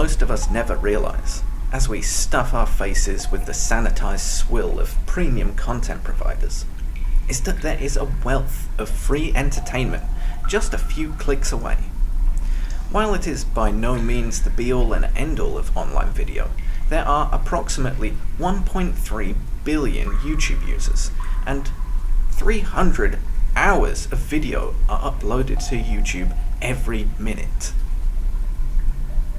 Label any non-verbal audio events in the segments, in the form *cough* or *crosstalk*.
most of us never realize, as we stuff our faces with the sanitized swill of premium content providers, is that there is a wealth of free entertainment just a few clicks away. While it is by no means the be all and end all of online video, there are approximately 1.3 billion YouTube users, and 300 hours of video are uploaded to YouTube every minute.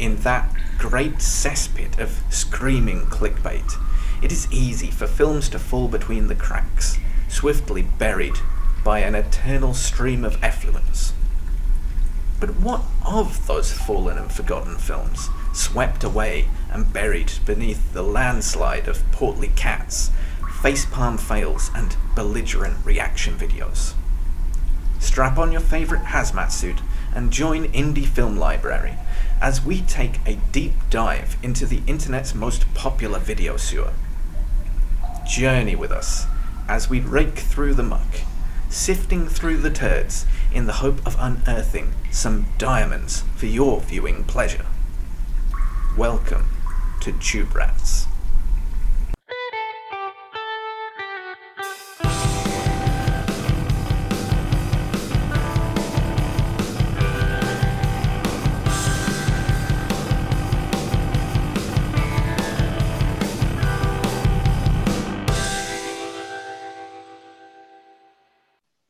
In that great cesspit of screaming clickbait, it is easy for films to fall between the cracks, swiftly buried by an eternal stream of effluence. But what of those fallen and forgotten films, swept away and buried beneath the landslide of portly cats, facepalm fails, and belligerent reaction videos? Strap on your favorite hazmat suit and join Indie Film Library as we take a deep dive into the internet's most popular video sewer. Journey with us as we rake through the muck, sifting through the turds in the hope of unearthing some diamonds for your viewing pleasure. Welcome to Tube Rats.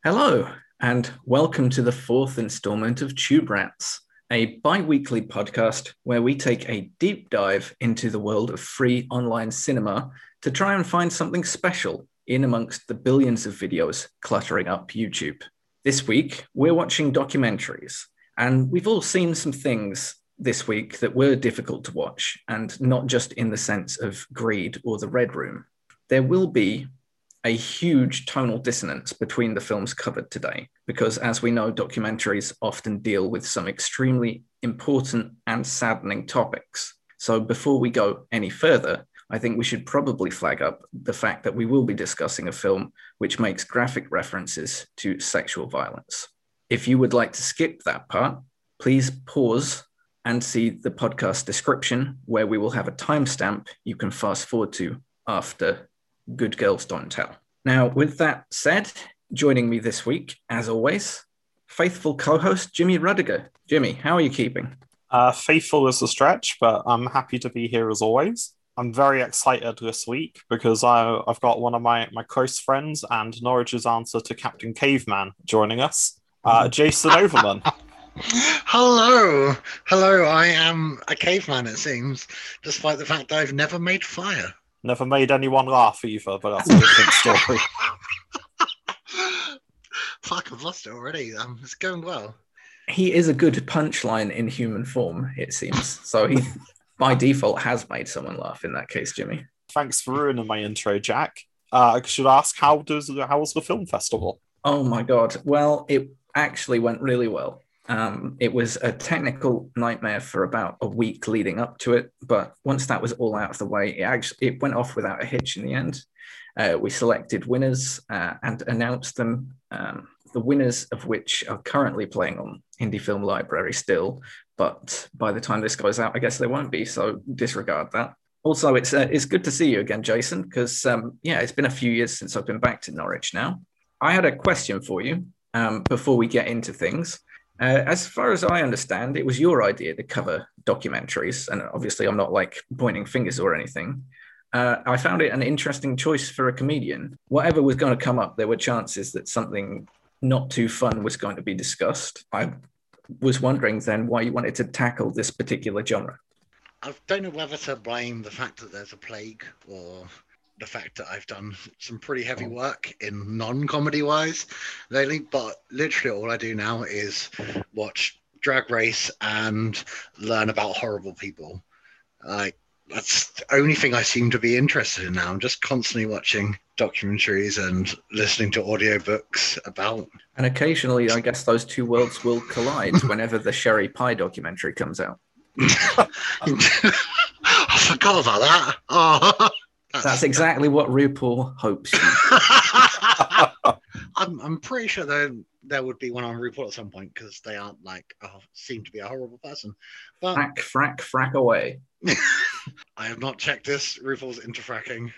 Hello, and welcome to the fourth installment of Tube Rats, a bi weekly podcast where we take a deep dive into the world of free online cinema to try and find something special in amongst the billions of videos cluttering up YouTube. This week, we're watching documentaries, and we've all seen some things this week that were difficult to watch, and not just in the sense of greed or the Red Room. There will be a huge tonal dissonance between the films covered today, because as we know, documentaries often deal with some extremely important and saddening topics. So before we go any further, I think we should probably flag up the fact that we will be discussing a film which makes graphic references to sexual violence. If you would like to skip that part, please pause and see the podcast description where we will have a timestamp you can fast forward to after Good Girls Don't Tell. Now, with that said, joining me this week, as always, faithful co host Jimmy Rudiger. Jimmy, how are you keeping? Uh, faithful is a stretch, but I'm happy to be here as always. I'm very excited this week because I, I've got one of my, my close friends and Norwich's answer to Captain Caveman joining us, uh, Jason Overman. *laughs* Hello, hello. I am a caveman, it seems, despite the fact I've never made fire. Never made anyone laugh either, but that's a different story. *laughs* Fuck, I've lost it already. Um, it's going well. He is a good punchline in human form, it seems. So he, *laughs* by default, has made someone laugh in that case, Jimmy. Thanks for ruining my intro, Jack. Uh, I should ask how does how was the film festival? Oh my god! Well, it actually went really well. Um, it was a technical nightmare for about a week leading up to it, but once that was all out of the way, it actually it went off without a hitch in the end. Uh, we selected winners uh, and announced them. Um, the winners of which are currently playing on Indie Film Library still, but by the time this goes out, I guess they won't be. So disregard that. Also, it's uh, it's good to see you again, Jason, because um, yeah, it's been a few years since I've been back to Norwich. Now, I had a question for you um, before we get into things. Uh, as far as I understand, it was your idea to cover documentaries, and obviously, I'm not like pointing fingers or anything. Uh, I found it an interesting choice for a comedian. Whatever was going to come up, there were chances that something not too fun was going to be discussed. I was wondering then why you wanted to tackle this particular genre. I don't know whether to blame the fact that there's a plague or the fact that I've done some pretty heavy oh. work in non-comedy wise lately, but literally all I do now is watch Drag Race and learn about horrible people. Like that's the only thing I seem to be interested in now. I'm just constantly watching documentaries and listening to audiobooks about. And occasionally, I guess those two worlds will collide *laughs* whenever the Sherry Pie documentary comes out. *laughs* I forgot about that. Oh. *laughs* That's exactly what RuPaul hopes. *laughs* I'm I'm pretty sure there there would be one on RuPaul at some point because they aren't like oh, seem to be a horrible person. But Frack, frack, frack away. *laughs* I have not checked this. RuPaul's into fracking.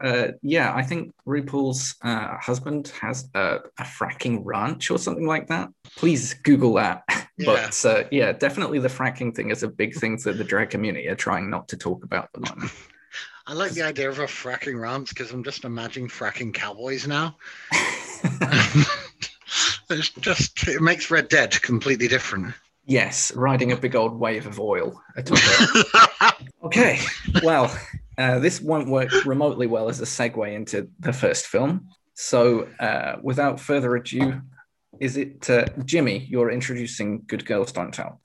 Uh, yeah, I think RuPaul's uh, husband has a, a fracking ranch or something like that. Please Google that. *laughs* But uh, yeah, definitely the fracking thing is a big thing that the drag community are trying not to talk about at the moment. I like the idea of a fracking ranch because I'm just imagining fracking cowboys now. *laughs* *laughs* it's just it makes Red Dead completely different. yes, riding a big old wave of oil. *laughs* Okay, well, uh, this won't work remotely well as a segue into the first film. So, uh, without further ado, is it uh, Jimmy? You're introducing Good Girls Don't Tell.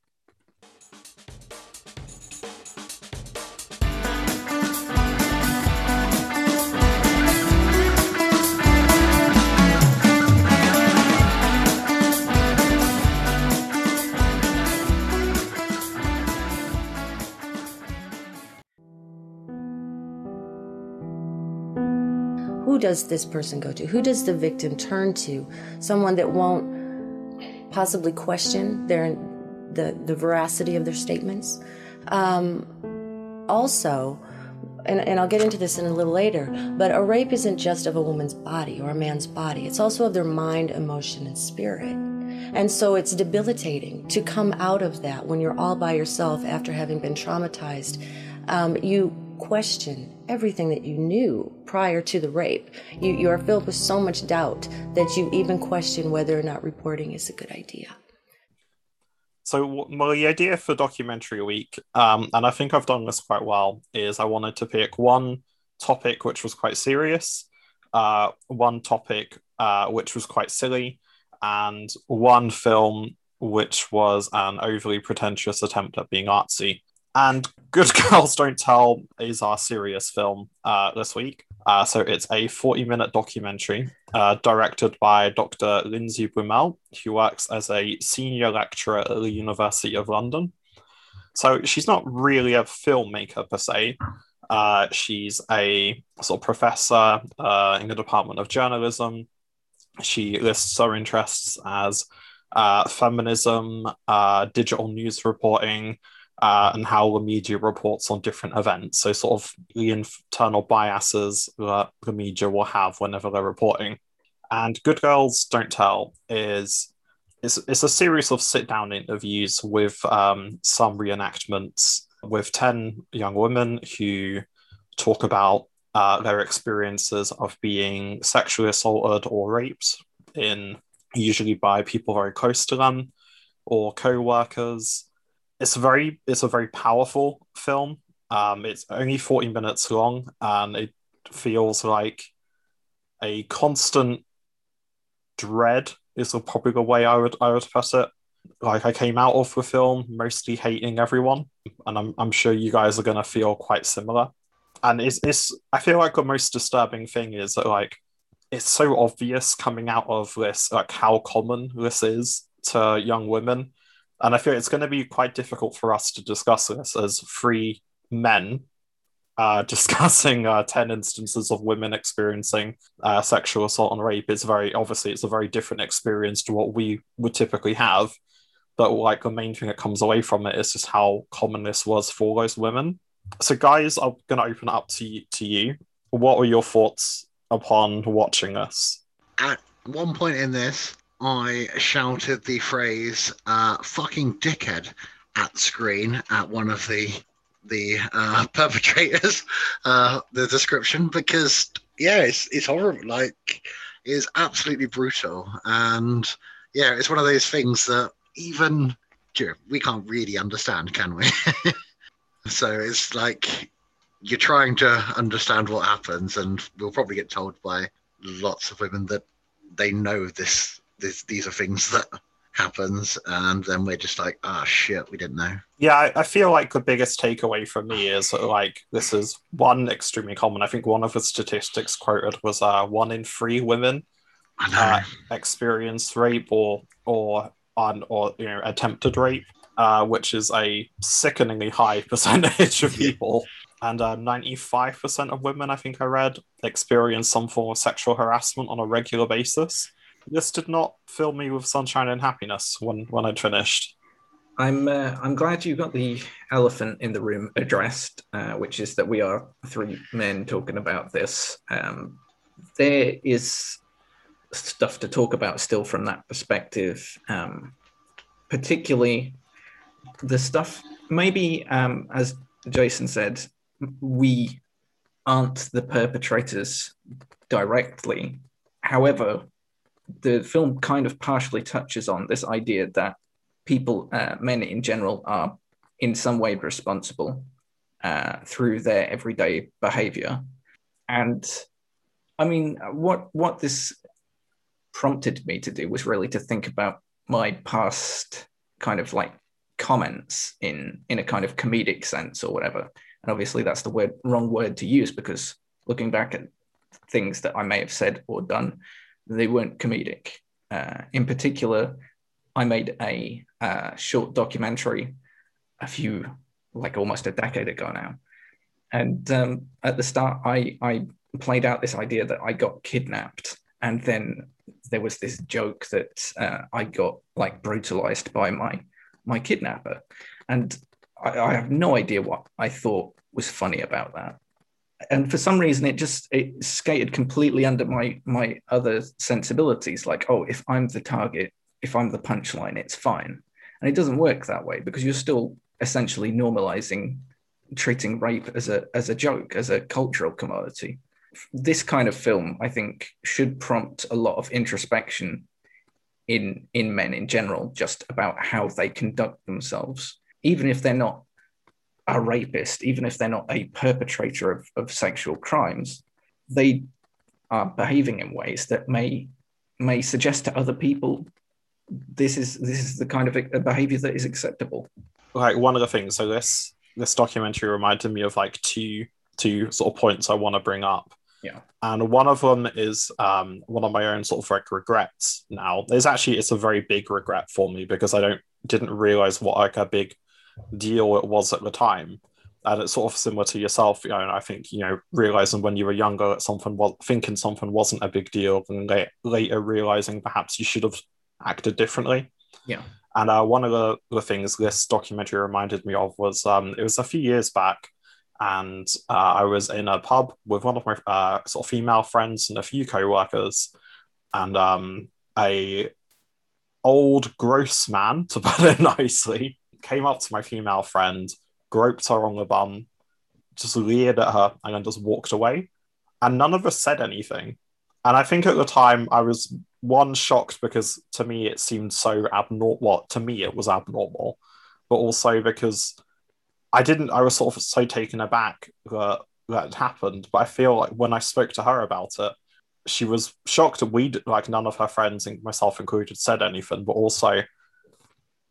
Does this person go to? Who does the victim turn to? Someone that won't possibly question their the the veracity of their statements. Um, also, and, and I'll get into this in a little later, but a rape isn't just of a woman's body or a man's body. It's also of their mind, emotion, and spirit. And so it's debilitating to come out of that when you're all by yourself after having been traumatized. Um, you question everything that you knew prior to the rape. You, you are filled with so much doubt that you even question whether or not reporting is a good idea. So, the idea for documentary week, um, and I think I've done this quite well, is I wanted to pick one topic which was quite serious, uh, one topic uh, which was quite silly, and one film which was an overly pretentious attempt at being artsy. And Good *laughs* Girls Don't Tell is our serious film uh, this week. Uh, so it's a 40 minute documentary uh, directed by Dr. Lindsey Blumell, who works as a senior lecturer at the University of London. So she's not really a filmmaker per se. Uh, she's a sort of professor uh, in the Department of Journalism. She lists her interests as uh, feminism, digital news reporting, uh, and how the media reports on different events. So, sort of the internal biases that the media will have whenever they're reporting. And Good Girls Don't Tell is it's, it's a series of sit down interviews with um, some reenactments with 10 young women who talk about uh, their experiences of being sexually assaulted or raped in usually by people very close to them or co-workers it's very it's a very powerful film. Um, it's only 40 minutes long and it feels like a constant dread is probably the way I would I would put it. Like I came out of the film mostly hating everyone, and I'm I'm sure you guys are gonna feel quite similar. And it's it's I feel like the most disturbing thing is that like it's so obvious coming out of this like how common this is to young women and I feel it's going to be quite difficult for us to discuss this as three men uh, *laughs* discussing uh, 10 instances of women experiencing uh, sexual assault and rape. It's very, obviously, it's a very different experience to what we would typically have. But like the main thing that comes away from it is just how common this was for those women. So, guys, I'm going to open up to you, to you. What were your thoughts upon watching this? At one point in this, I shouted the phrase uh, "fucking dickhead" at screen at one of the the uh, *laughs* perpetrators. Uh, the description because yeah, it's it's horrible. Like, it's absolutely brutal, and yeah, it's one of those things that even we can't really understand, can we? *laughs* so it's like you're trying to understand what happens, and we'll probably get told by lots of women that they know this this, these are things *laughs* that happens and then we're just like ah oh, shit we didn't know. Yeah I, I, feel like the biggest takeaway for me is like this is one extremely common i think one of the statistics quoted was uh, one in three women uh, experience rape or or on or you know attempted rape uh, which is a sickeningly high *laughs* percentage of people. And uh, 95% of women i think i read experience some form of sexual harassment on a regular basis this did not fill me with sunshine and happiness when when I'd finished. I'm uh, I'm glad you got the elephant in the room addressed, uh, which is that we are three men talking about this. Um, there is stuff to talk about still from that perspective, um, particularly the stuff. Maybe um, as Jason said, we aren't the perpetrators directly. However, the film kind of partially touches on this idea that people, uh, men in general, are in some way responsible uh, through their everyday behavior. And I mean, what what this prompted me to do was really to think about my past kind of like comments in in a kind of comedic sense or whatever. And obviously, that's the word wrong word to use because looking back at things that I may have said or done, they weren't comedic. Uh, in particular, I made a uh, short documentary a few, like almost a decade ago now. And um, at the start, I, I played out this idea that I got kidnapped. And then there was this joke that uh, I got like brutalized by my my kidnapper. And I, I have no idea what I thought was funny about that and for some reason it just it skated completely under my my other sensibilities like oh if i'm the target if i'm the punchline it's fine. And it doesn't work that way because you're still essentially normalizing treating rape as a as a joke as a cultural commodity. This kind of film i think should prompt a lot of introspection in in men in general just about how they conduct themselves even if they're not a rapist, even if they're not a perpetrator of, of sexual crimes, they are behaving in ways that may may suggest to other people this is this is the kind of a behavior that is acceptable. Like one of the things, so this this documentary reminded me of like two two sort of points I want to bring up. Yeah. And one of them is um, one of my own sort of like regrets now. There's actually it's a very big regret for me because I don't didn't realize what like a big deal it was at the time. And it's sort of similar to yourself, you know. And I think you know, realizing when you were younger that something was thinking something wasn't a big deal, and later realizing perhaps you should have acted differently. Yeah. And uh, one of the, the things this documentary reminded me of was um, it was a few years back, and uh, I was in a pub with one of my uh, sort of female friends and a few co-workers, and um, a old gross man, to put it *laughs* nicely, came up to my female friend, groped her on the bum, just leered at her, and then just walked away. And none of us said anything. And I think at the time I was one shocked because to me it seemed so abnormal. What to me it was abnormal, but also because I didn't. I was sort of so taken aback that that happened. But I feel like when I spoke to her about it, she was shocked we like none of her friends, and myself included, said anything. But also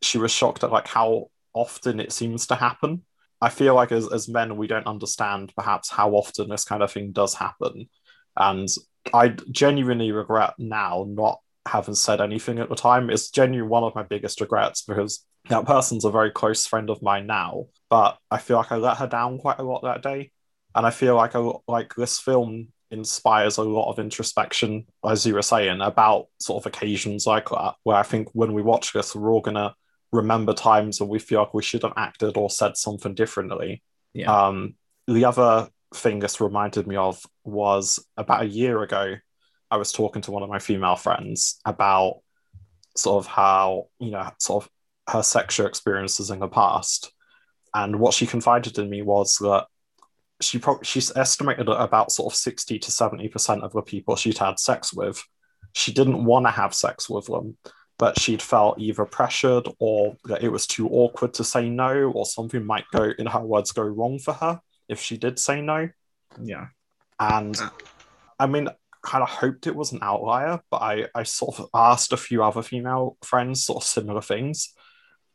she was shocked at like how often it seems to happen. I feel like as, as men, we don't understand perhaps how often this kind of thing does happen. And I genuinely regret now not having said anything at the time. It's genuinely one of my biggest regrets because that person's a very close friend of mine now, but I feel like I let her down quite a lot that day. And I feel like I, like this film inspires a lot of introspection, as you were saying, about sort of occasions like that, where I think when we watch this, we're all gonna remember times when we feel like we should have acted or said something differently. Yeah. Um, the other thing this reminded me of was about a year ago, I was talking to one of my female friends about sort of how, you know, sort of her sexual experiences in the past. And what she confided in me was that she probably she's estimated that about sort of 60 to 70% of the people she'd had sex with, she didn't want to have sex with them but she'd felt either pressured or that it was too awkward to say no, or something might go, in her words, go wrong for her if she did say no. Yeah. And uh. I mean, kind of hoped it was an outlier, but I, I sort of asked a few other female friends sort of similar things.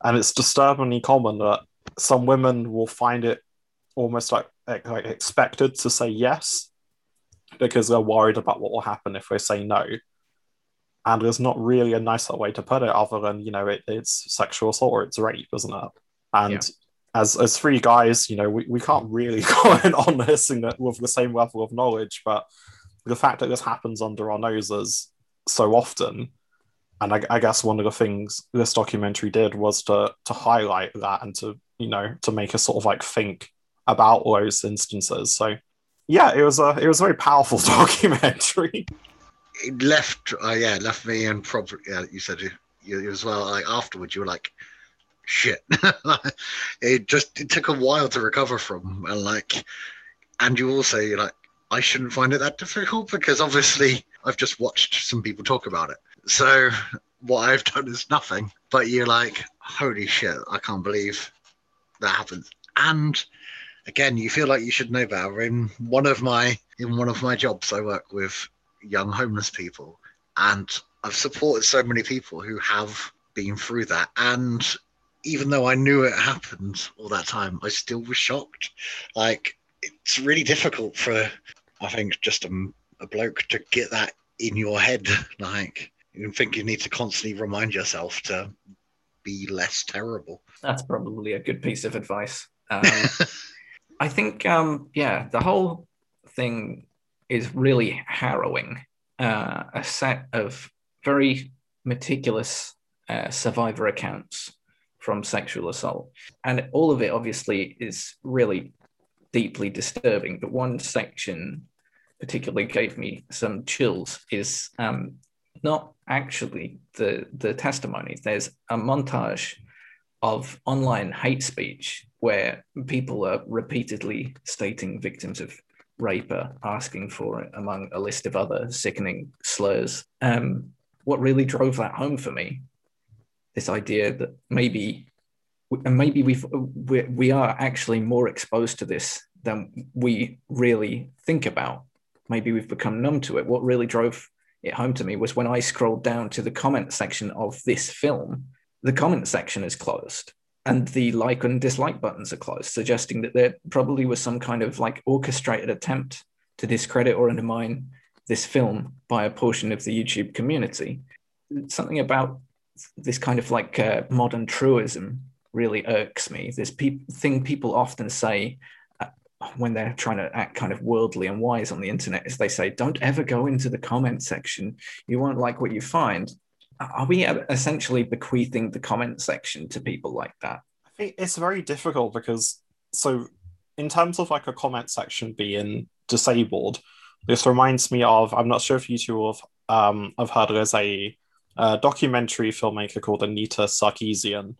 And it's disturbingly common that some women will find it almost like, like, like expected to say yes because they're worried about what will happen if they say no and there's not really a nicer way to put it other than you know it, it's sexual assault or it's rape isn't it and yeah. as as three guys you know we, we can't really *laughs* comment on this in the, with the same level of knowledge but the fact that this happens under our noses so often. And I, I guess one of the things this documentary did was to to highlight that and to you know to make us sort of like think about those instances. So yeah, it was a it was a very powerful *laughs* documentary. It left, uh, yeah, left me and probably, yeah, you said you, you as well. Like afterwards, you were like, shit. *laughs* it just it took a while to recover from, and like, and you also you're like, I shouldn't find it that difficult because obviously I've just watched some people talk about it. So what I've *laughs* done is nothing. But you're like, holy shit, I can't believe that happened. And again, you feel like you should know better. In one of my in one of my jobs, I work with young homeless people, and I've supported so many people who have been through that. And even though I knew it happened all that time, I still was shocked. Like it's really difficult for, I think, just a, a bloke to get that in your head. *laughs* Like you think you need to constantly remind yourself to be less terrible. That's probably a good piece of advice. *laughs* Um, I think, um, yeah, the whole thing is really harrowing. Uh, a set of very meticulous uh, survivor accounts from sexual assault. And all of it obviously is really deeply disturbing. But one section particularly gave me some chills is um, not actually the, the testimony. There's a montage of online hate speech where people are repeatedly stating victims of rape are asking for it among a list of other sickening slurs. Um, what really drove that home for me, this idea that maybe, and maybe we've, we, we are actually more exposed to this than we really think about. Maybe we've become numb to it. What really drove it home to me was when I scrolled down to the comment section of this film, the comment section is closed and the like and dislike buttons are closed, suggesting that there probably was some kind of like orchestrated attempt to discredit or undermine this film by a portion of the YouTube community. Something about this kind of like uh, modern truism really irks me. This pe- thing people often say uh, when they're trying to act kind of worldly and wise on the internet is they say, "Don't ever go into the comment section. You won't like what you find." Are we essentially bequeathing the comment section to people like that? I think it's very difficult because so in terms of like a comment section being disabled, this reminds me of I'm not sure if you two have um have heard there's a, a documentary filmmaker called Anita Sarkeesian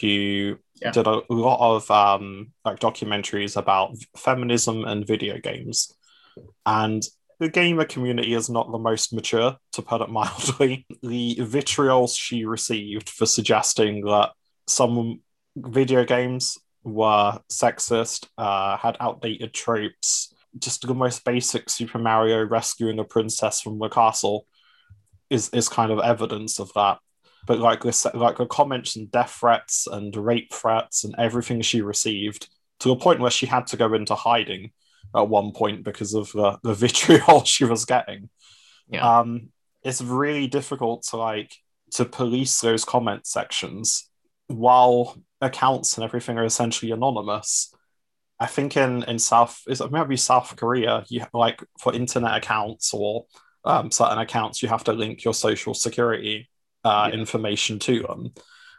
who yeah. did a lot of um like documentaries about feminism and video games. And the gamer community is not the most mature, to put it *laughs* mildly. The vitriol she received for suggesting that some video games were sexist, uh, had outdated tropes, just the most basic Super Mario rescuing a princess from the castle is is kind of evidence of that. But like this, like the comments and death threats and rape threats and everything she received to a point where she had to go into hiding at one point because of the, the vitriol *laughs* she was getting. Yeah. Um, it's really difficult to like to police those comment sections while accounts and everything are essentially anonymous. I think in in South is it maybe South Korea, you like for internet accounts or um, certain accounts, you have to link your social security uh, yeah. information to them,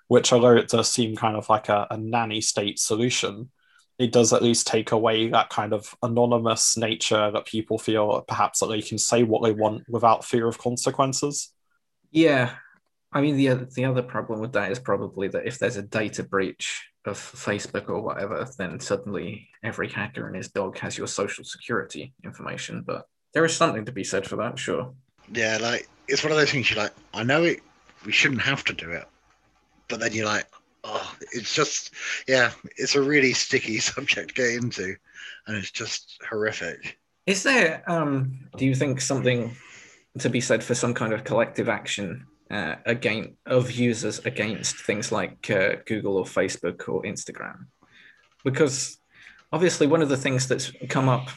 which although it does seem kind of like a, a nanny state solution, it does at least take away that kind of anonymous nature that people feel perhaps that they can say what they want without fear of consequences. Yeah, I mean the other, the other problem with that is probably that if there's a data breach of Facebook or whatever, then suddenly every hacker and his dog has your social security information. But there is something to be said for that, sure. Yeah, like it's one of those things you're like. I know it. We shouldn't have to do it, but then you're like, oh, it's just yeah, it's a really sticky *laughs* subject to get into, and it's just horrific. Is there, um, do you think, something to be said for some kind of collective action uh, again of users against things like uh, Google or Facebook or Instagram? Because obviously, one of the things that's come up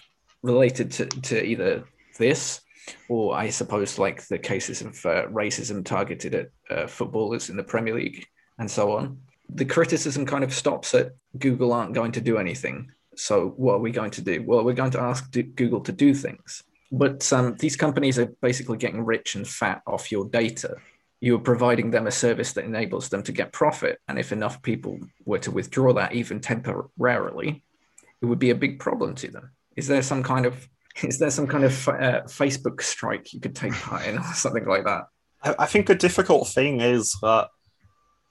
related to, to either this or I suppose like the cases of uh, racism targeted at uh, footballers in the Premier League and so on, the criticism kind of stops at Google aren't going to do anything. So what are we going to do? Well, we're going to ask Google to do things. But um, these companies are basically getting rich and fat off your data. You're providing them a service that enables them to get profit. And if enough people were to withdraw that, even temporarily, it would be a big problem to them. Is there some kind of *laughs* is there some kind of uh, Facebook strike you could take part in, or *laughs* something like that? I, I think the difficult thing is that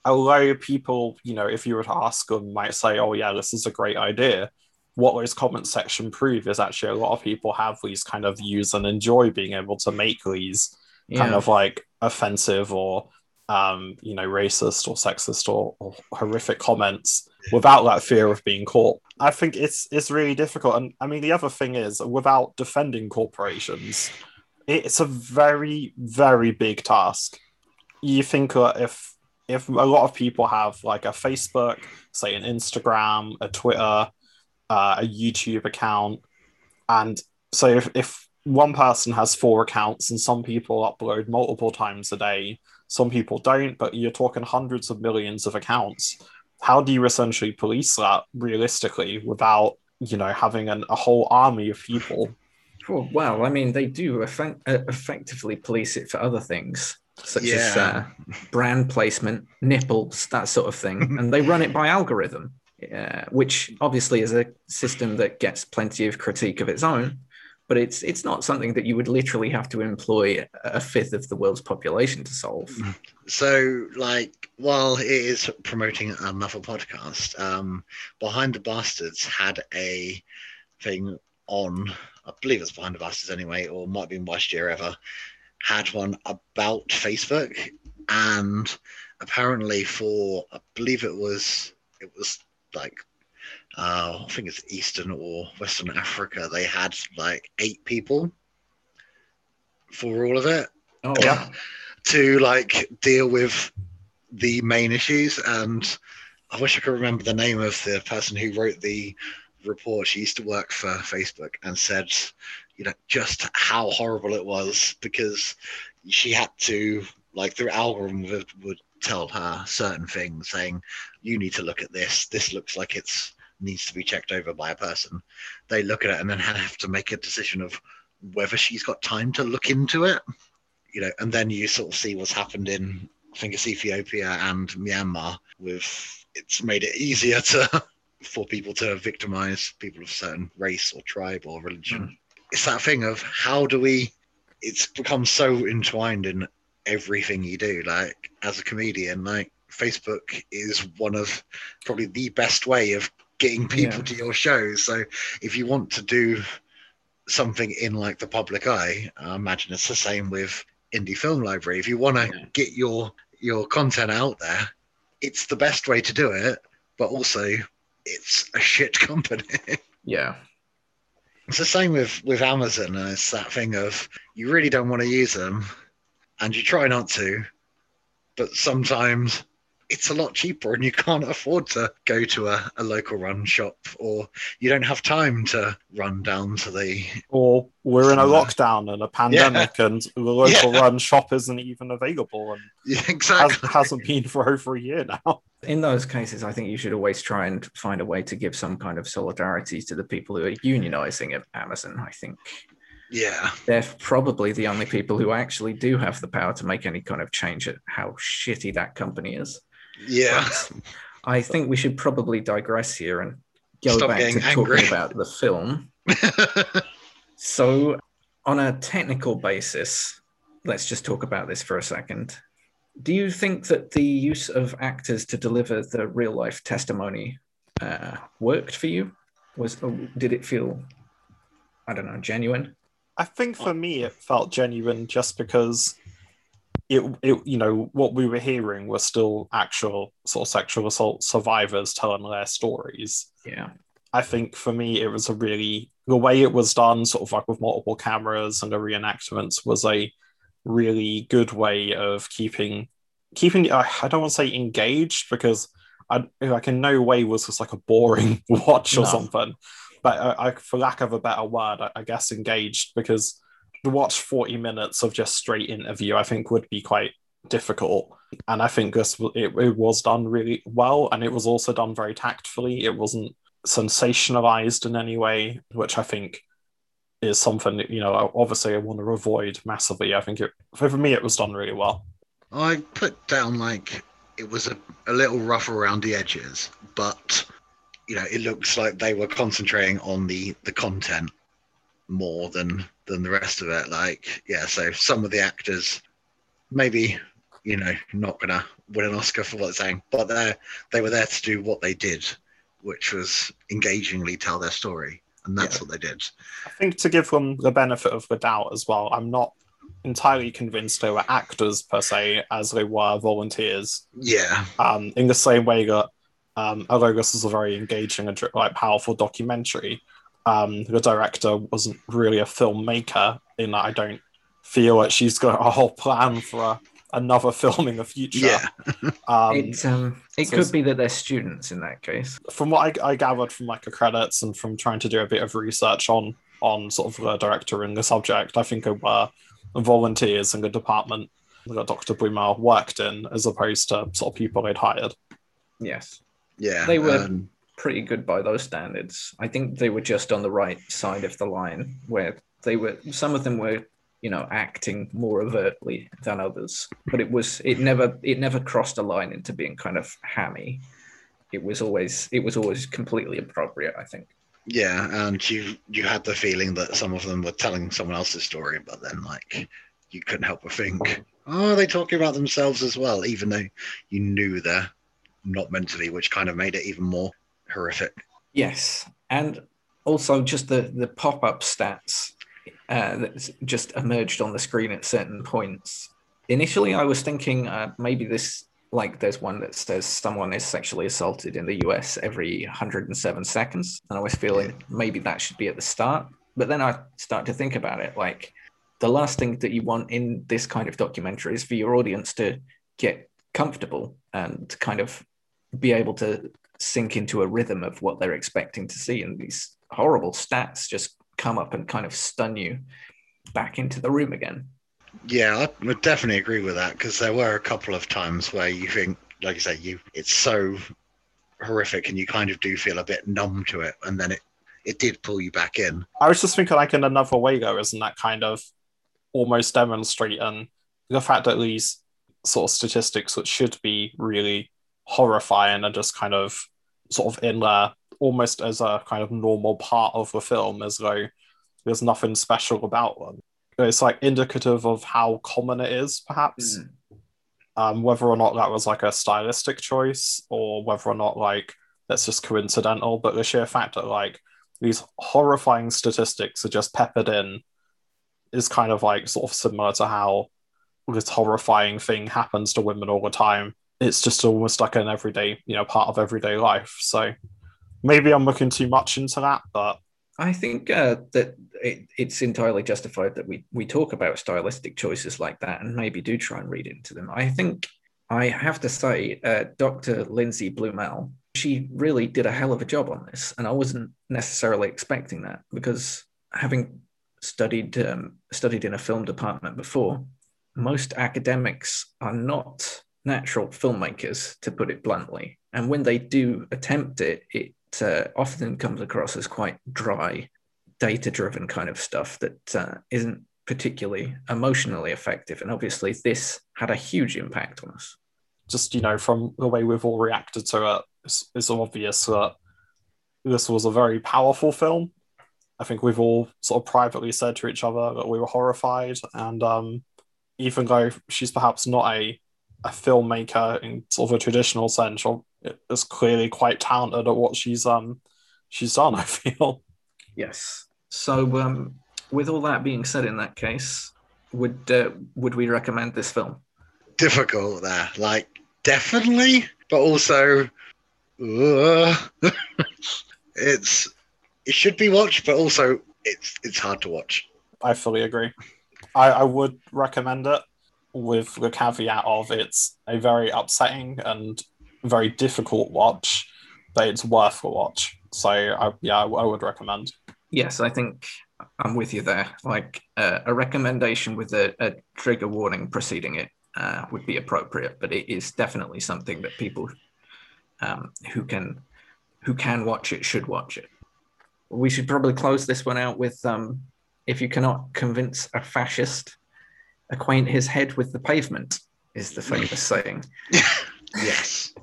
a lot of people, you know, if you were to ask them, might say, "Oh yeah, this is a great idea." What those comment section prove is actually a lot of people have these kind of views and enjoy being able to make these yeah. kind of like offensive or um, you know, racist or sexist or, or horrific comments without that fear of being caught. I think it's it's really difficult. And I mean, the other thing is, without defending corporations, it's a very very big task. You think that if if a lot of people have like a Facebook, say an Instagram, a Twitter, uh, a YouTube account, and so if, if one person has four accounts and some people upload multiple times a day, some people don't, but you're talking hundreds of millions of accounts. How do you essentially police that realistically without, you know, having an, a whole army of people? well, I mean, they do effect- effectively police it for other things such yeah. as uh, brand placement, nipples, that sort of thing, *laughs* and they run it by algorithm, uh, which obviously is a system that gets plenty of critique of its own. But it's it's not something that you would literally have to employ a fifth of the world's population to solve. *laughs* So, like, while it is promoting another podcast, um, Behind the Bastards had a thing on. I believe it's Behind the Bastards anyway, or might be in worst year ever had one about Facebook, and apparently for I believe it was it was like uh, I think it's Eastern or Western Africa. They had like eight people for all of it. Oh yeah. To like deal with the main issues, and I wish I could remember the name of the person who wrote the report. She used to work for Facebook and said you know just how horrible it was because she had to like the algorithm would, would tell her certain things saying you need to look at this. This looks like it's needs to be checked over by a person. They look at it and then have to make a decision of whether she's got time to look into it you know and then you sort of see what's happened in i think it's ethiopia and myanmar with it's made it easier to *laughs* for people to victimize people of certain race or tribe or religion. mm it's that thing of how do we it's become so entwined in everything you do. Like as a comedian like facebook is one of probably the best way of getting people yeah. to your shows. So if you want to do something in like the public eye i imagine it's the same with indie film library. If you want to yeah. get your your content out there it's the best way to do it but also it's a shit *laughs* company. Yeah it's the same with with Amazon. And it's that thing of you really don't want to use them, and you try not to, but sometimes it's a lot cheaper and you can't afford to go to a, a local run shop or you don't have time to run down to the or we're in a lockdown and a pandemic yeah. and the local yeah. run shop isn't even available and yeah, exactly has, hasn't been for over a year now in those cases i think you should always try and find a way to give some kind of solidarity to the people who are unionizing at amazon i think yeah. They're probably the only people who actually do have the power to make any kind of change at how shitty that company is. Yeah. I think we should probably digress here and go Stop back to angry. talking about the film. *laughs* so, on a technical basis, let's just talk about this for a second. Do you think that the use of actors to deliver the real life testimony uh, worked for you? Was did it feel, I don't know, genuine? I think for me it felt genuine just because it, it you know what we were hearing were still actual sort of sexual assault survivors telling their stories. Yeah. I think for me it was a really the way it was done sort of like with multiple cameras and the reenactments was a really good way of keeping keeping i don't want to say engaged because i like in no way was this like a boring *laughs* watch or no. something. But I, I, for lack of a better word I, I guess engaged because watch 40 minutes of just straight interview, I think would be quite difficult. And I think this it, it was done really well, and it was also done very tactfully. It wasn't sensationalized in any way, which I think is something you know obviously I want to avoid massively. I think it for me it was done really well. I put down like it was a, a little rough around the edges, but you know it looks like they were concentrating on the the content more than than the rest of it. Like yeah, so some of the actors maybe you know not gonna win an Oscar for what they're saying, but they they were there to do what they did, which was engagingly tell their story and that's yeah. what they did. I think to give them the benefit of the doubt as well, I'm not entirely convinced they were actors per se as they were volunteers. Yeah. Um, in the same way that um, although this is a very engaging and like powerful documentary, um, the director wasn't really a filmmaker in that I don't feel like she's got a whole plan for a another film in the future. Yeah. *laughs* um, it um, it so could be that they're students in that case. From what I, I gathered from like the credits and from trying to do a bit of research on on sort of the director and the subject, I think it were volunteers in the department that Dr. Blumell worked in, as opposed to sort of people they'd hired. Yes. Yeah. They were um, pretty good by those standards. I think they were just on the right side of the line where they were some of them were you know acting more overtly than others but it was it never it never crossed a line into being kind of hammy. It was always it was always completely appropriate i think. Yeah and you you had the feeling that some of them were telling someone else's story but then like you couldn't help but think oh are they talking about themselves as well? Even though you knew they're not mentally which kind of made it even more horrific yes and also just the the pop-up stats uh, that just emerged on the screen at certain points. Initially, I was thinking uh, maybe this, like, there's one that says someone is sexually assaulted in the US every 107 seconds. And I was feeling maybe that should be at the start. But then I start to think about it like, the last thing that you want in this kind of documentary is for your audience to get comfortable and kind of be able to sink into a rhythm of what they're expecting to see. And these horrible stats just come up and kind of stun you back into the room again. Yeah, I would definitely agree with that because there were a couple of times where you think, like you say, you it's so horrific and you kind of do feel a bit numb to it, and then it it did pull you back in. I was just thinking, like in another way, though, isn't that kind of almost demonstrating the fact that these sort of statistics, which should be really horrifying, are just kind of sort of in there almost as a kind of normal part of the film, as though there's nothing special about them. It's like indicative of how common it is, perhaps. Mm. Um, whether or not that was like a stylistic choice or whether or not like that's just coincidental, but the sheer fact that like these horrifying statistics are just peppered in is kind of like sort of similar to how this horrifying thing happens to women all the time. It's just almost like an everyday, you know, part of everyday life. So maybe I'm looking too much into that, but I think uh, that it, it's entirely justified that we we talk about stylistic choices like that and maybe do try and read into them. I think I have to say, uh, Dr. Lindsey Blumell, she really did a hell of a job on this, and I wasn't necessarily expecting that because having studied um, studied in a film department before, most academics are not natural filmmakers, to put it bluntly. And when they do attempt it, it uh, often comes across as quite dry, data driven kind of stuff that uh, not particularly emotionally effective. And obviously, this had a huge impact on us. Just, you know, from the way we've all reacted to it, it's, it's obvious that this was a very powerful film. I think we've all sort of privately said to each other that we were horrified. And um, even though she's perhaps not a, a filmmaker in sort of a traditional sense, or is clearly quite talented at what she's um she's done. *laughs* I feel. Yes. So, um, with all that being said, in that case, would uh, would we recommend this film? Difficult there, like definitely, but also, uh, *laughs* it's it should be watched, but also it's it's hard to watch. I fully agree. I, I would recommend it with the caveat of it's a very upsetting and very difficult watch, but it's worth a watch. So I, yeah, I, I would recommend. Yes, I think I'm with you there. Like uh, a recommendation with a, a, trigger warning preceding it uh, would be appropriate, but it is definitely something that people um, who can who can watch it should watch it. We should probably close this one out with um, If you cannot convince a fascist, acquaint his head with the pavement, is the famous saying. *laughs* Yes.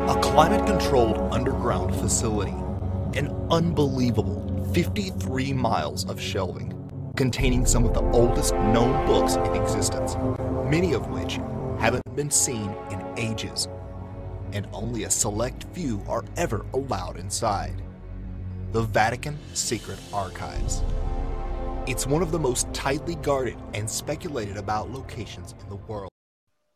A climate controlled underground facility. An unbelievable 53 miles of shelving containing some of the oldest known books in existence, many of which haven't been seen in ages, and only a select few are ever allowed inside. The Vatican Secret Archives. It's one of the most tightly guarded and speculated about locations in the world.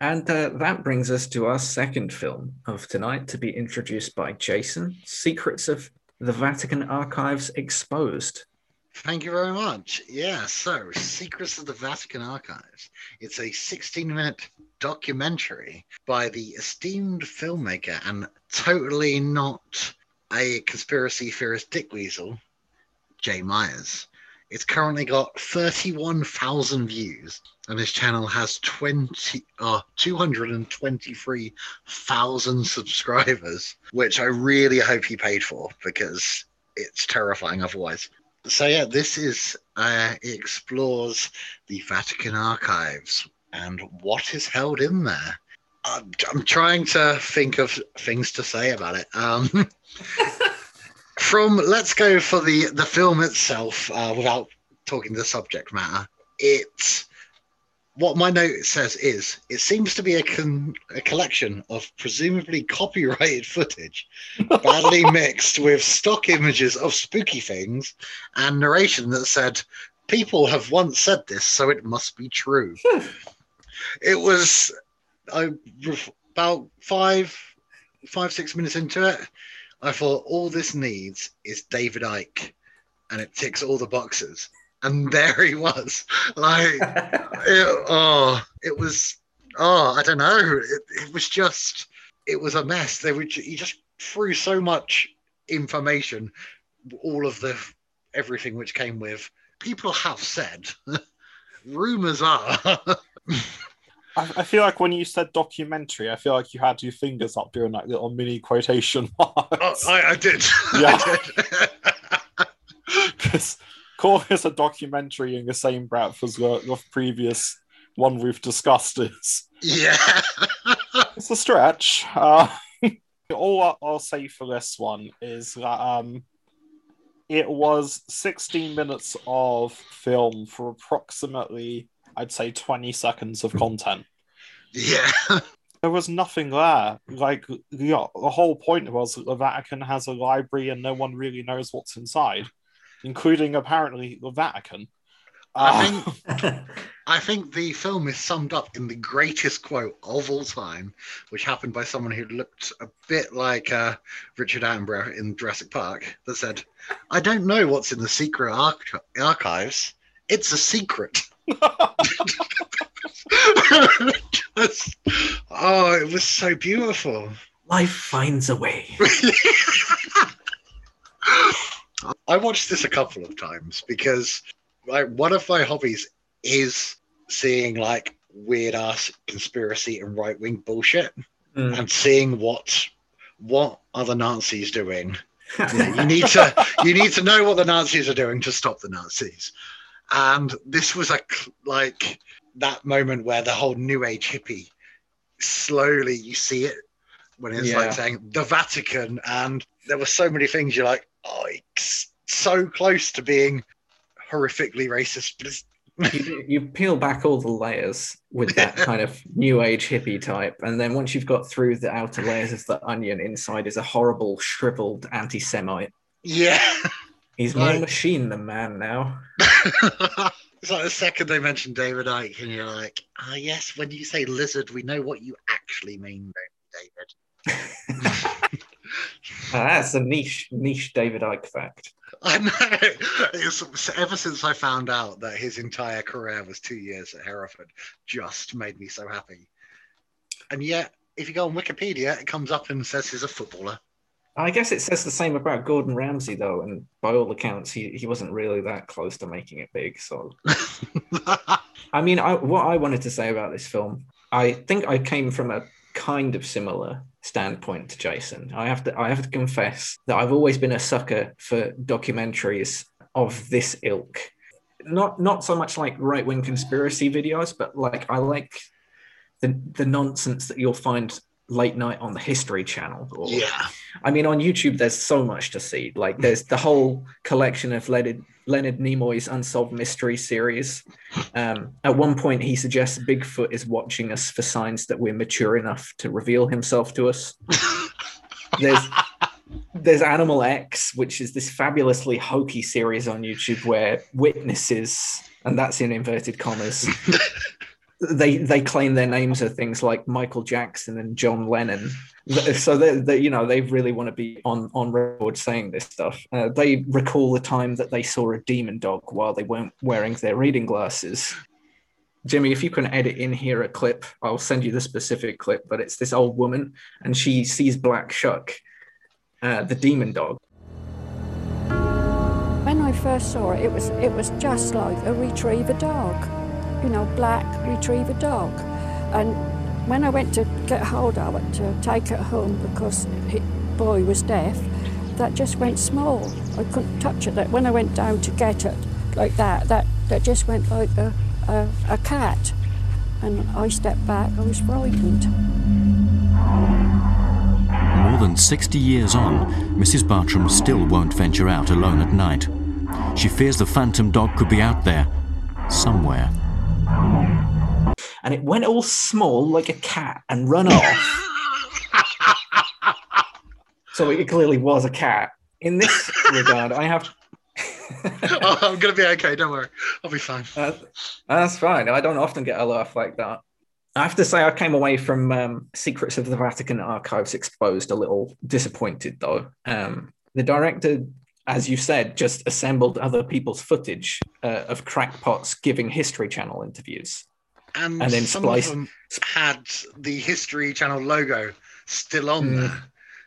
And uh, that brings us to our second film of tonight to be introduced by Jason Secrets of the Vatican Archives Exposed. Thank you very much. Yeah, so Secrets of the Vatican Archives. It's a 16 minute documentary by the esteemed filmmaker and totally not a conspiracy theorist Dick Weasel, Jay Myers. It's currently got 31,000 views, and his channel has 20, uh, 223,000 subscribers, which I really hope he paid for because it's terrifying otherwise. So yeah, this is uh, it explores the Vatican archives and what is held in there. I'm, I'm trying to think of things to say about it. Um, *laughs* from let's go for the the film itself uh, without talking the subject matter. It's what my note says is it seems to be a, con- a collection of presumably copyrighted footage, *laughs* badly mixed with stock images of spooky things and narration that said, People have once said this, so it must be true. Hmm. it was I, about five, five, six minutes into it. I thought all this needs is David Icke, and it ticks all the boxes and there he was like *laughs* it, oh it was oh i don't know it, it was just it was a mess they were he just threw so much information all of the everything which came with people have said *laughs* rumors are I, feel like when you said documentary, I feel like you had your fingers up doing like little mini quotation *laughs* oh, marks. I, I did Yeah. I did. Because calling it a documentary in the same breath as the, the previous one we've discussed is yeah *laughs* it's a stretch. Uh, *laughs* all I'll say for this one is that um, it was 16 minutes of film for approximately, I'd say, 20 seconds of content. yeah *laughs* There was nothing there. Like the, the whole point was that the Vatican has a library and no one really knows what's inside, including apparently the Vatican. I Uh, think *laughs* I think the film is summed up in the greatest quote of all time, which happened by someone who looked a bit like uh, Richard Attenborough in Jurassic Park. That said, "I don't know what's in the secret arch- archives. It's a secret." *laughs* Just- oh, it was so beautiful. Life finds a way. *laughs* I watched this a couple of times because like one of my hobbies is seeing like weird ass conspiracy and right wing bullshit Mm. and seeing what what are the Nazis doing. *laughs* You, know, you need to you need to know what the Nazis are doing to stop the Nazis. And this was a like that moment where the whole new age hippie slowly you see it when it's Yeah. like saying the Vatican and there were so many things you're like oh it's so close to being horrifically racist but it's you, you peel back all the layers with that *laughs* kind of new age hippie type, and then once you've got through the outer layers of the onion, inside is a horrible, shriveled anti Semite. yeah He's more Right. machine than man now. *laughs* it's like the second they mention David Icke, and you're like, ah, yes, when you say lizard, we know what you actually mean, David. *laughs* That's a niche, niche David Icke fact. I know. It's, ever since I found out that his entire career was two years at Hereford, just made me so happy. And yet, if you go on Wikipedia, it comes up and says he's a footballer. I guess it says the same about Gordon Ramsay, though, and by all accounts, he, he wasn't really that close to making it big. So, *laughs* I mean, I, what I wanted to say about this film, I think I came from a kind of similar standpoint to Jason. I have to I have to confess that I've always been a sucker for documentaries of this ilk. Not not so much like right wing conspiracy videos, but like I like the the nonsense that you'll find late night on the History Channel. Or, yeah. I mean, on YouTube, there's so much to see. Like, there's the whole collection of Leonard, Leonard Nimoy's Unsolved Mystery series. Um, at one point, he suggests Bigfoot is watching us for signs that we're mature enough to reveal himself to us. *laughs* there's there's Animal X, which is this fabulously hokey series on YouTube where witnesses, and that's in inverted commas, *laughs* they they claim their names are things like Michael Jackson and John Lennon. So they, they you know they really want to be on on record saying this stuff. Uh, they recall the time that they saw a demon dog while they weren't wearing their reading glasses. Jimmy, if you can edit in here a clip, I'll send you the specific clip. But it's this old woman, and she sees Black Shuck, uh, the demon dog. When I first saw it, it was it was just like a retriever dog you know, black retriever dog. And when I went to get hold of it to take it home because his boy was deaf, that just went small. I couldn't touch it. That When I went down to get it like that, that, that just went like a, a, a cat. And I stepped back, I was frightened. More than 60 years on, Mrs. Bartram still won't venture out alone at night. She fears the phantom dog could be out there, somewhere and it went all small like a cat and run off. so it clearly was a cat. In this regard, I have. *laughs* oh, I'm gonna be okay. Don't worry, I'll be fine. Uh, that's fine. I don't often get a laugh like that. I have to say, I came away from um, Secrets of the Vatican Archives Exposed a little disappointed, though. Um, the director as you said, just assembled other people's footage uh, of crackpots giving History Channel interviews. And, and then some spliced... of them had the History Channel logo still on mm. there.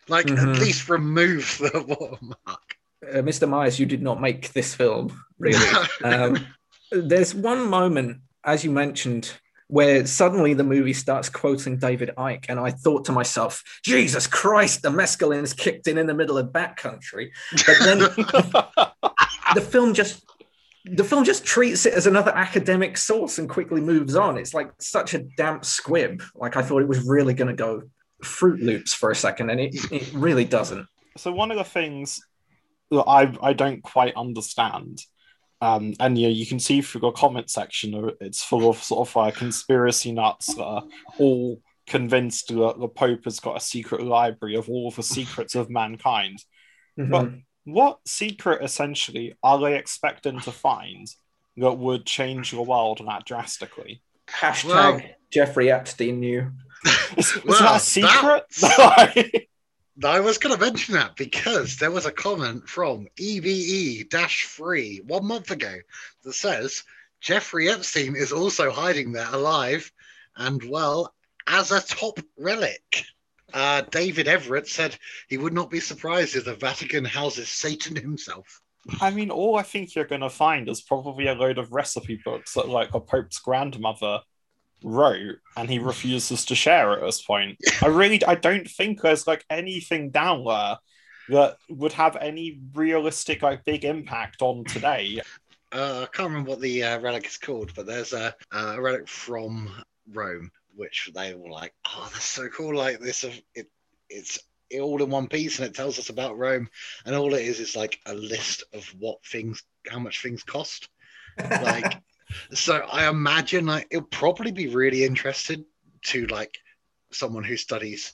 Like, mm-hmm. at least remove the *laughs* watermark. Uh, Mr. Myers, you did not make this film, really. *laughs* um, there's one moment, as you mentioned, where suddenly the movie starts quoting David Icke, and I thought to myself, Jesus Christ, the mescaline's kicked in in the middle of backcountry. But then *laughs* the film just the film just treats it as another academic source and quickly moves on. It's like such a damp squib. Like I thought it was really going to go Fruit Loops for a second, and it, it really doesn't. So one of the things that I I don't quite understand um, and yeah, you can see through the comment section, it's full of sort of uh, conspiracy nuts that are all convinced that the Pope has got a secret library of all the secrets of mankind. Mm-hmm. But what secret essentially are they expecting to find that would change the world that drastically? Hashtag well, Jeffrey Epstein knew. is, is well, that a secret? *laughs* I was going to mention that because there was a comment from EVE 3 one month ago that says Jeffrey Epstein is also hiding there alive and, well, as a top relic. Uh, David Everett said he would not be surprised if the Vatican houses Satan himself. I mean, all I think you're going to find is probably a load of recipe books that, like, a Pope's grandmother wrote and he refuses to share at this point. I really I don't think there's like anything down there that would have any realistic like big impact on today. *laughs* Uh, I can't remember what the uh, relic is called, but there's a, a relic from Rome, which they were like, "Oh, that's so cool!" Like this, it, it's all in one piece, and it tells us about Rome. And all it is is like a list of what things, how much things cost. *laughs* Like so I imagine like it'll probably be really interested to like someone who studies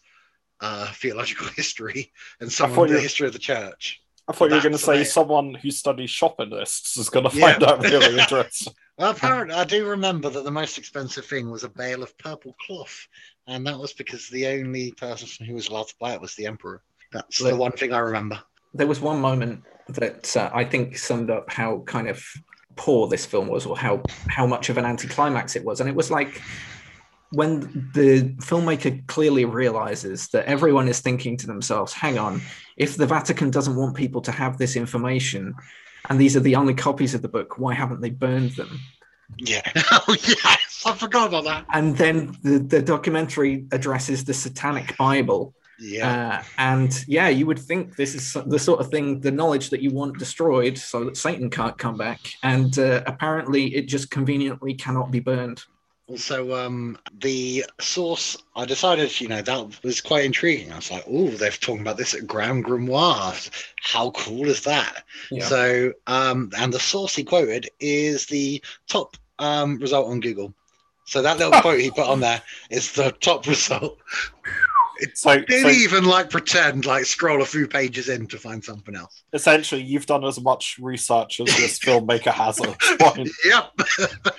uh, theological *laughs* history and someone the history of the church. I thought you were going to say someone who studies shopping lists is going to find yeah. that really *laughs* interesting. well, apparently, I do remember that the most expensive thing was a bale of purple cloth, and that was because the only person who was allowed to buy it was the emperor. That's the one thing I remember. There was one moment that uh, I think summed up how kind of poor this film was or how how much of an anticlimax it was and it was like when the filmmaker clearly realizes that everyone is thinking to themselves hang on if the Vatican doesn't want people to have this information, and these are the only copies of the book, why haven't they burned them? Yeah. *laughs* Oh yes, I forgot about that. And then the, the documentary addresses the Satanic Bible. Yeah. Uh, and yeah, you would think this is the sort of thing, the knowledge that you want destroyed so that Satan can't come back. And uh, apparently, it just conveniently cannot be burned. Also, um, the source, I decided, you know, that was quite intriguing. I was like, oh, they're talking about this at Grand Grimoire. How cool is that? Yeah. So, um, and the source he quoted is the top um, result on Google. So that little *laughs* quote he put on there is the top result. It's so, Didn't so even like pretend, like scroll a few pages in to find something else. essentially, you've done as much research as this *laughs* filmmaker has at this point. Yep. *laughs*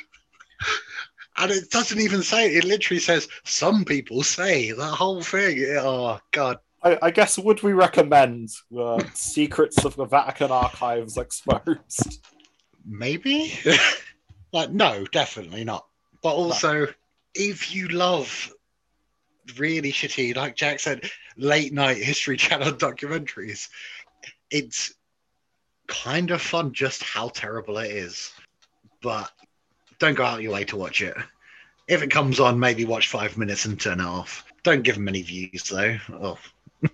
and it doesn't even say it literally says some people say that whole thing. Oh god. I, I guess would we recommend uh, Secrets of the Vatican Archives exposed? Maybe? *laughs* like no, definitely not. But also if you love really shitty, like Jack said, late night history channel *laughs* documentaries, it's kind of fun just how terrible it is. But don't go out your way to watch it. If it comes on, maybe watch five minutes and turn it off. Don't give them any views though. Oh,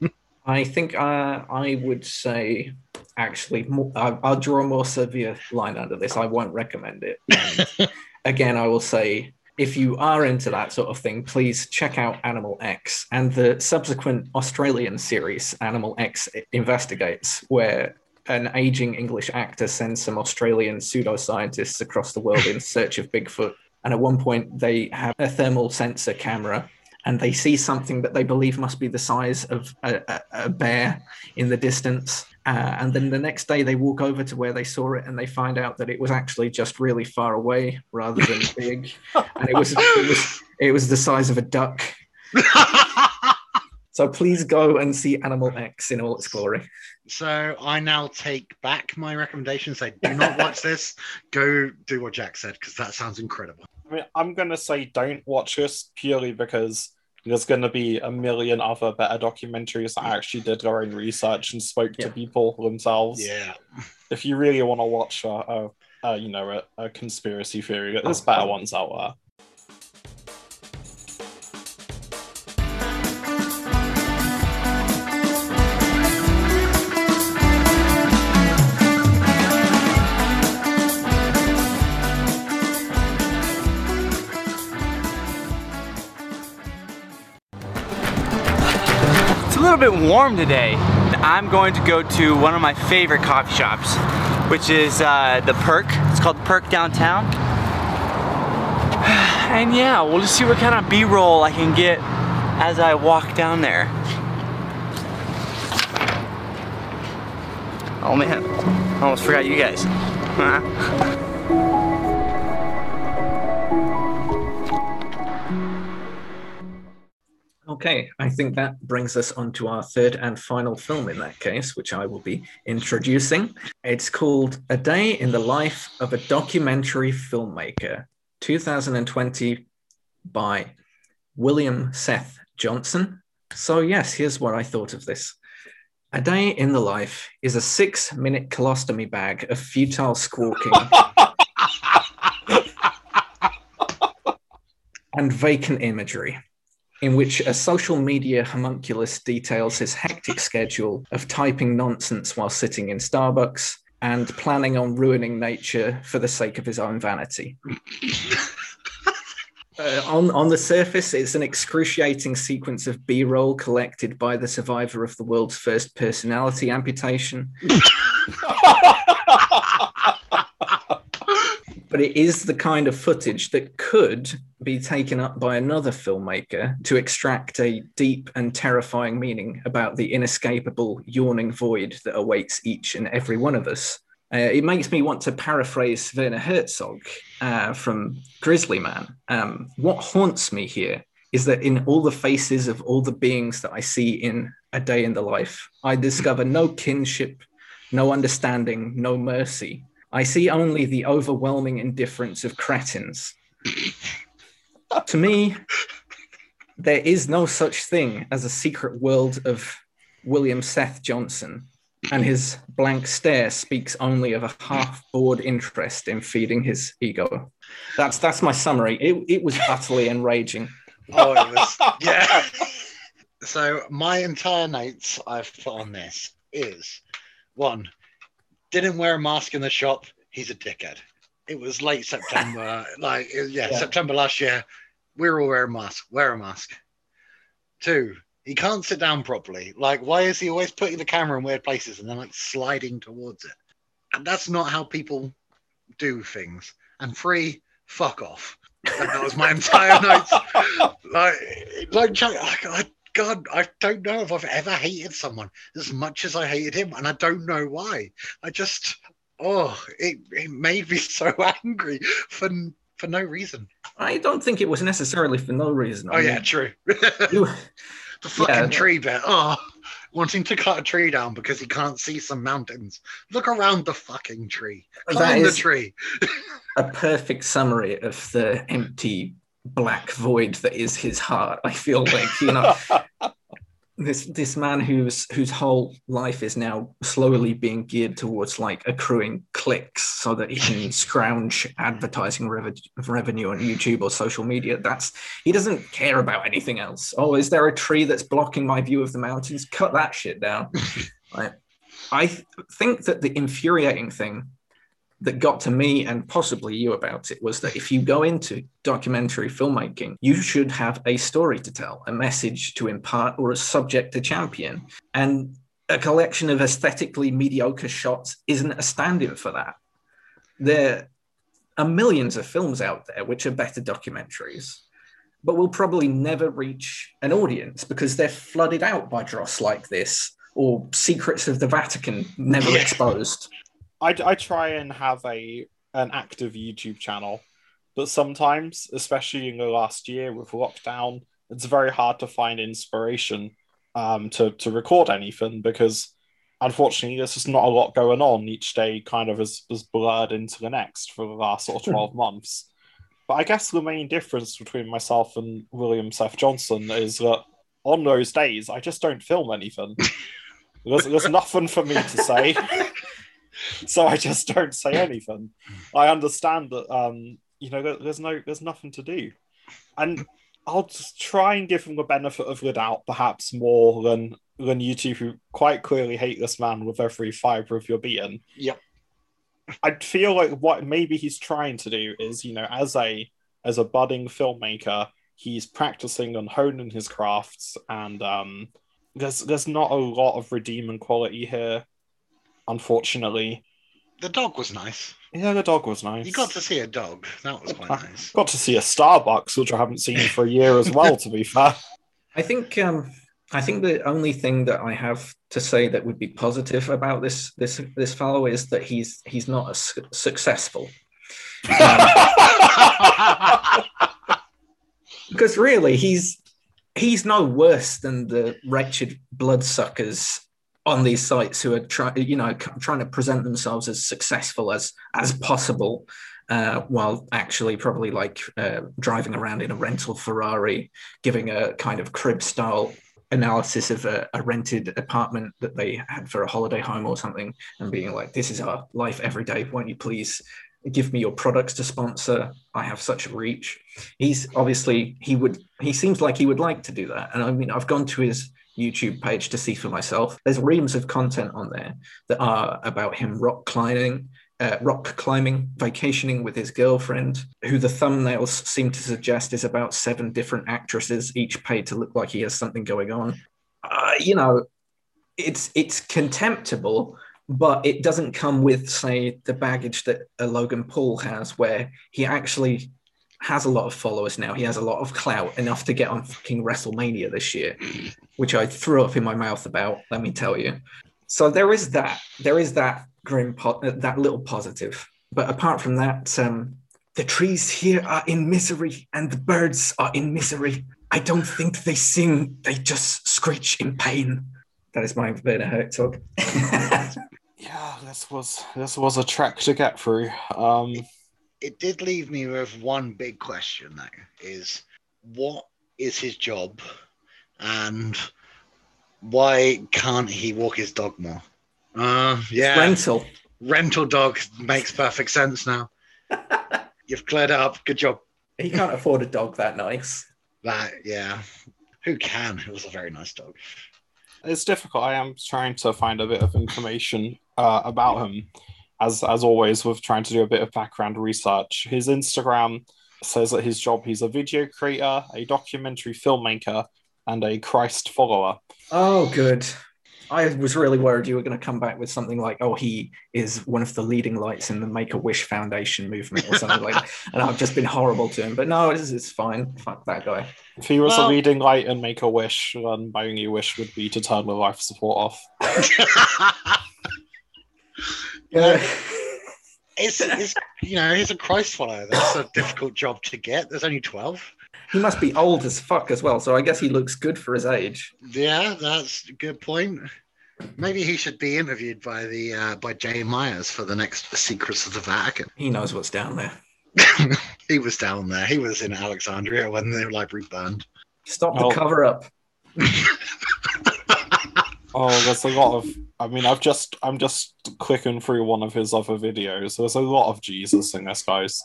*laughs* I think uh, I would say, actually, more, I, I'll draw a more severe line under this. I won't recommend it. *laughs* Again, I will say, if you are into that sort of thing, please check out Animal X and the subsequent Australian series, Animal X Investigates, where an aging English actor sends some Australian pseudoscientists across the world in search of Bigfoot. And at one point, they have a thermal sensor camera and they see something that they believe must be the size of a, a, a bear in the distance. Uh, and then the next day, they walk over to where they saw it and they find out that it was actually just really far away rather than *laughs* big. And it was, it was, it was the size of a duck. *laughs* So please go and see Animal X in all its glory. so I now take back my recommendation. Say, do not watch this. Go do what Jack said because that sounds incredible. I mean, I'm gonna say don't watch this purely because there's gonna be a million other better documentaries that actually did their own research and spoke Yeah. to people themselves. Yeah. If you really want to watch a, a, a you know a, a conspiracy theory, there's better oh. ones out there. Little bit warm today. I'm going to go to one of my favorite coffee shops, which is uh, the Perk. It's called Perk downtown. *sighs* And yeah, we'll just see what kind of B-roll I can get as I walk down there. Oh man, I almost forgot you guys. *laughs* Okay, I think that brings us on to our third and final film in that case, which I will be introducing. It's called A Day in the Life of a Documentary Filmmaker, 2020 by William Seth Johnson. So, yes, here's what I thought of this. A Day in the Life is a six minute colostomy bag of futile squawking *laughs* and vacant imagery in which a social media homunculus details his hectic schedule of typing nonsense while sitting in Starbucks and planning on ruining nature for the sake of his own vanity. *laughs* Uh, on, on the surface, it's an excruciating sequence of B roll collected by the survivor of the world's first personality amputation. *laughs* but it is the kind of footage that could be taken up by another filmmaker to extract a deep and terrifying meaning about the inescapable yawning void that awaits each and every one of us. Uh, it makes me want to paraphrase Werner Herzog uh, from Grizzly Man. Um, what haunts me here is that in all the faces of all the beings that I see in A Day in the Life, I discover no kinship, no understanding, no mercy. I see only the overwhelming indifference of cretins. To me, there is no such thing as a secret world of William Seth Johnson, and his blank stare speaks only of a half-bored interest in feeding his ego. That's that's my summary. It, it was utterly enraging. Oh, it was, yeah. So my entire notes I've put on this is one, didn't wear a mask in the shop. He's a dickhead. It was late September, like yeah, Yeah. September last year. We were all wearing masks. Wear a mask. Two, he can't sit down properly. Like, why is he always putting the camera in weird places and then like sliding towards it? And that's not how people do things. And three, fuck off. And that was my entire notes. *laughs* Like, like, I, God, I don't know if I've ever hated someone as much as I hated him, and I don't know why. I just, oh, it, it made me *laughs* so angry for for no reason. I don't think it was necessarily for no reason. Oh yeah, true. *laughs* the fucking Yeah. tree bit. Oh, wanting to cut a tree down because he can't see some mountains. Look around the fucking tree. That Climb the tree. a perfect summary of the empty black void that is his heart. I feel like you know *laughs* this this man whose whose whole life is now slowly being geared towards like accruing clicks so that he can *laughs* scrounge advertising rev- revenue on YouTube or social media. That's he doesn't care about anything else. Oh, is there a tree that's blocking my view of the mountains? Cut that shit down. *laughs* Right. I th- think that the infuriating thing that got to me and possibly you about it was that if you go into documentary filmmaking, you should have a story to tell, a message to impart, or a subject to champion. And a collection of aesthetically mediocre shots isn't a stand in for that. There are millions of films out there which are better documentaries, but will probably never reach an audience because they're flooded out by dross like this or secrets of the Vatican never Yeah. exposed. I, I try and have a an active YouTube channel, but sometimes, especially in the last year with lockdown, it's very hard to find inspiration um, to to record anything because unfortunately there's just not a lot going on. Each day kind of is, is blurred into the next for the last sort of twelve months. But I guess the main difference between myself and William Seth Johnson is that on those days I just don't film anything. *laughs* There's, there's nothing for me to say *laughs* *laughs* so I just don't say anything. I understand that um, you know there's no there's nothing to do, and I'll just try and give him the benefit of the doubt, perhaps more than than you two who quite clearly hate this man with every fibre of your being. Yep. I feel like what maybe he's trying to do is, you know, as a as a budding filmmaker, he's practicing and honing his crafts, and um, there's there's not a lot of redeeming quality here, unfortunately. The dog was nice. Yeah, the dog was nice. You got to see a dog. That was quite nice. Got to see a Starbucks, which I haven't seen for a year as well. To be fair, I think um, I think the only thing that I have to say that would be positive about this this this fellow is that he's he's not as su- successful. *laughs* Because really, he's he's no worse than the wretched bloodsuckers on these sites who are trying, you know, trying to present themselves as successful as as possible, uh, while actually probably like uh, driving around in a rental Ferrari, giving a kind of crib style analysis of a, a rented apartment that they had for a holiday home or something, and being like, "This is our life every day. Won't you please?" give me your products to sponsor i have such a reach he's obviously he would he seems like he would like to do that and i mean i've gone to his youtube page to see for myself. There's reams of content on there that are about him rock climbing uh, rock climbing vacationing with his girlfriend who the thumbnails seem to suggest is about seven different actresses each paid to look like he has something going on. Uh, you know it's it's contemptible but it doesn't come with, say, the baggage that a Logan Paul has, where he actually has a lot of followers now. He has a lot of clout, enough to get on fucking WrestleMania this year, which I threw up in my mouth about. Let me tell you. So there is that. There is that grim, po- uh, that little positive. But apart from that, um, the trees here are in misery, and the birds are in misery. I don't think they sing; they just screech in pain. That is my Werner Herzog. *laughs* yeah, this was this was a track to get through. Um, It did leave me with one big question though: is what is his job, and Why can't he walk his dog more? Uh, yeah. Rental. rental dog makes perfect sense now. *laughs* You've cleared it up. Good job. He can't afford a dog that nice. That yeah. Who can? It was a very nice dog. It's difficult. I am trying to find a bit of information uh, about him, as as always, with trying to do a bit of background research. His Instagram says that his job he's a video creator, a documentary filmmaker, and a Christ follower. Oh, good. I was really worried you were going to come back with something like, "Oh, he is one of the leading lights in the Make a Wish Foundation movement" or something like that. And I've just been horrible to him. But no, it's, it's fine. Fuck that guy. If he was Well- a leading light and make a wish, then my only wish would be to turn my life support off. *laughs* Yeah. *laughs* it's, it's you know he's a Christ follower. That's a difficult job to get. There's only twelve. he must be old as fuck as well. So I guess he looks good for his age. Yeah, that's a good point. Maybe he should be interviewed by the uh, by Jay Myers for the next Secrets of the Vatican. He knows what's down there. *laughs* he was down there. He was in Alexandria when the library burned. Stop the Oh. cover up. *laughs* Oh, there's a lot of. I mean, I've just I'm just clicking through one of his other videos. There's a lot of Jesus in this, guys.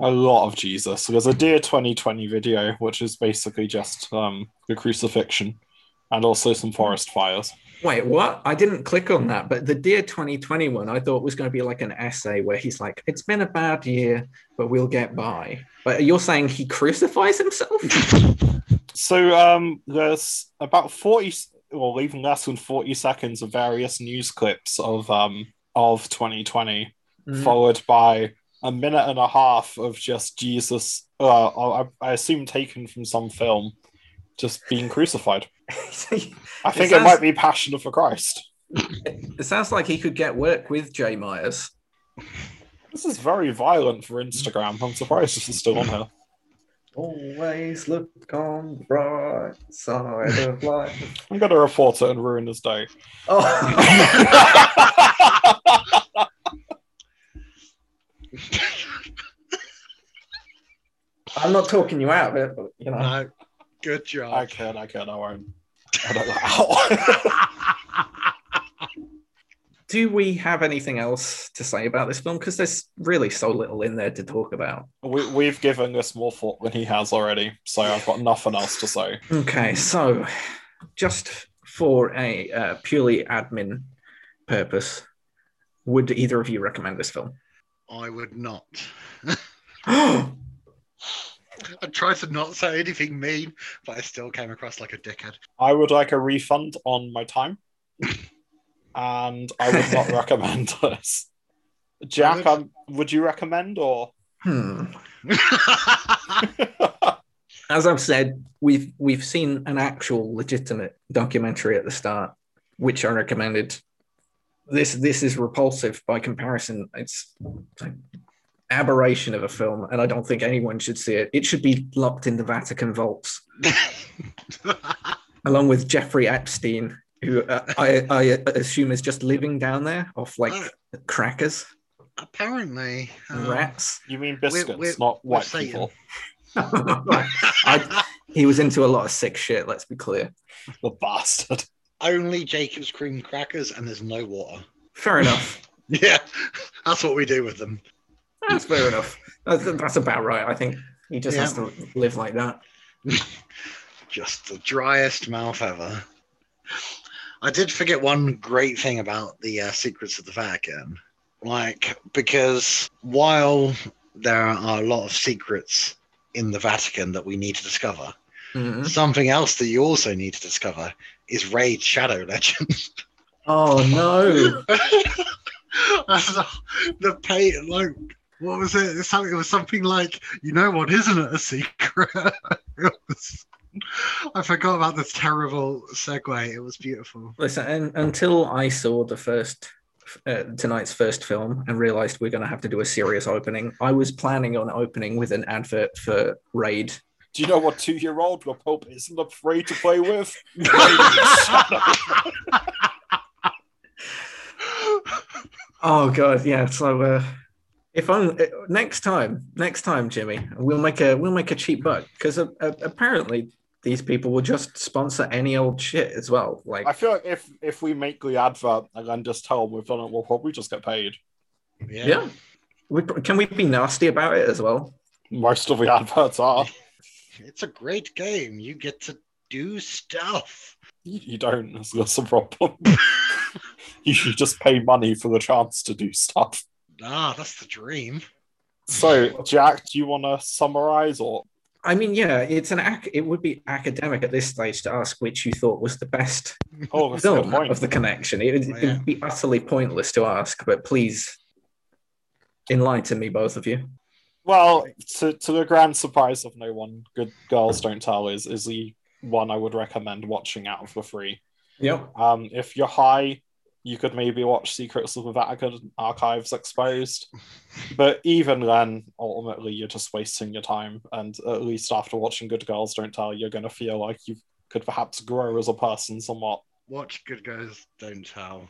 A lot of Jesus. There's a Dear 2020 video, which is basically just um, the crucifixion, and also some forest fires. Wait, what? I didn't click on that, but the Dear 2020 one I thought was going to be like an essay where he's like, it's been a bad year, but we'll get by. But you're saying he crucifies himself? *laughs* So um, there's about 40, or even less than 40 seconds of various news clips of um, of 2020, Mm. followed by a minute and a half of just Jesus. Uh, I, I assume taken from some film, just being crucified. *laughs* I think it, sounds- might be Passion of the Christ. it sounds like he could get work with Jay Myers. This is very violent for Instagram. I'm surprised this is still on here. Always look on the bright side of life. *laughs* I'm gonna report it and ruin his day. Oh, *laughs* I'm not talking you out of it, but you know. No, good job. I can, I can, I won't. I don't know how. *laughs* Do we have anything else to say about this film? Because there's really so little in there to talk about. we, we've given this more thought than he has already, so I've got nothing else to say. Okay, so just for a uh, purely admin purpose, would either of you recommend this film? I would not. *gasps* I tried to not say anything mean, but I still came across like a dickhead. I would like a refund on my time, *laughs* and I would not *laughs* recommend this. Jack, um, would you recommend or? hmm. *laughs* As I've said, we've we've seen an actual legitimate documentary at the start, which I recommended. This this is repulsive by comparison. It's an aberration of a film, and I don't think anyone should see it. It should be locked in the Vatican vaults, *laughs* along with Jeffrey Epstein, who uh, I I assume is just living down there off like crackers Apparently, and uh, rats. You mean We're- biscuits, we're- not we're white Satan. people? *laughs* I, he was into a lot of sick shit. Let's be clear. The bastard. only Jacob's cream crackers, and there's no water. Fair enough. *laughs* Yeah, that's what we do with them. That's fair enough. That's, that's about right. I think he just has to live like that. *laughs* Just the driest mouth ever. I did forget one great thing about the uh, Secrets of the Vatican. Like, because while there are a lot of secrets in the Vatican that we need to discover, Mhm. something else that you also need to discover is Raid Shadow *laughs* Legend. Oh no! *laughs* the pay, like, what was it? It was something like, you know what, isn't it a secret? *laughs* It was- *laughs* I forgot about this terrible segue. It was beautiful. Listen, un until I saw the first uh, tonight's first film and realized we're going to have to do a serious opening, I was planning on opening with an advert for Raid. Do you know what two-year-old the Pope isn't afraid to play with? *laughs* Oh god, yeah. So uh, if I'm uh, next time, next time, Jimmy, we'll make a we'll make a cheap buck because uh, uh, apparently these people will just sponsor any old shit as well. Like, I feel like if if we make the advert and then just tell them we've done it, we'll probably just get paid. Yeah. yeah, we, can we be nasty about it as well? Most of the adverts are. *laughs* It's a great game. You get to do stuff. You, you don't. *laughs* That's, that's a problem. *laughs* you should just pay money for the chance to do stuff. Ah, that's the dream. So, Jack, do you want to summarize or? I mean, yeah, it's an ac- it would be academic at this stage to ask which you thought was the best Oh, that's a film of the connection. It would, Oh, yeah. be utterly pointless to ask, but please enlighten me, both of you. Well, to, to the grand surprise of no one, Good Girls Don't Tell is is the one I would recommend watching out of the three. Yep. Um, if you're high, you could maybe watch Secrets of the Vatican Archives Exposed. But even then, ultimately, you're just wasting your time. And at least after watching Good Girls Don't Tell, you're going to feel like you could perhaps grow as a person somewhat. Watch Good Girls Don't Tell.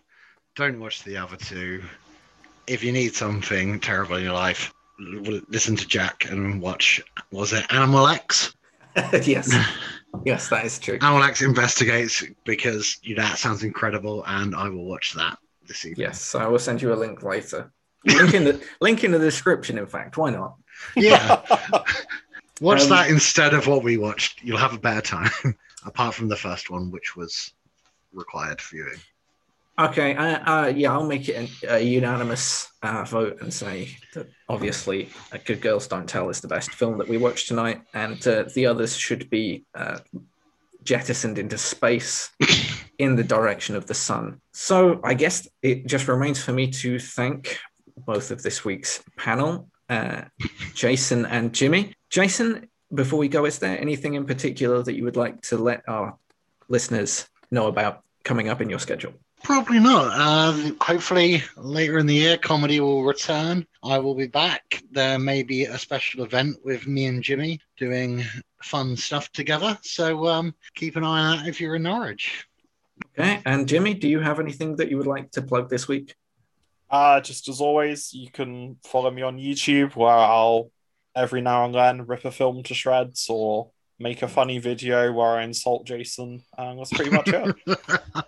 Don't watch the other two. If you need something terrible in your life, listen to Jack and watch. Was it Animal X? *laughs* yes. *laughs* Yes, that is true. Animal X investigates because you know, that sounds incredible, and I will watch that this evening. Yes, I will send you a link later. Link in the *laughs* link in the description. In fact, why not? Yeah. *laughs* Watch Um, that instead of what we watched. You'll have a better time. *laughs* Apart from the first one, which was required viewing. Okay, uh, uh, yeah, I'll make it a unanimous uh, vote and say that obviously uh, Good Girls Don't Tell is the best film that we watched tonight, and uh, the others should be uh, jettisoned into space in the direction of the sun. So I guess it just remains for me to thank both of this week's panel, Jason and Jimmy. Jason, before we go, is there anything in particular that you would like to let our listeners know about coming up in your schedule? Probably not. Um, hopefully, later in the year, comedy will return. I will be back. There may be a special event with me and Jimmy doing fun stuff together. So um, keep an eye on that if you're in Norwich. Okay, and Jimmy, do you have anything that you would like to plug this week? Uh, just as always, you can follow me on YouTube where I'll every now and then rip a film to shreds or make a funny video where I insult Jason. And that's pretty much it. *laughs*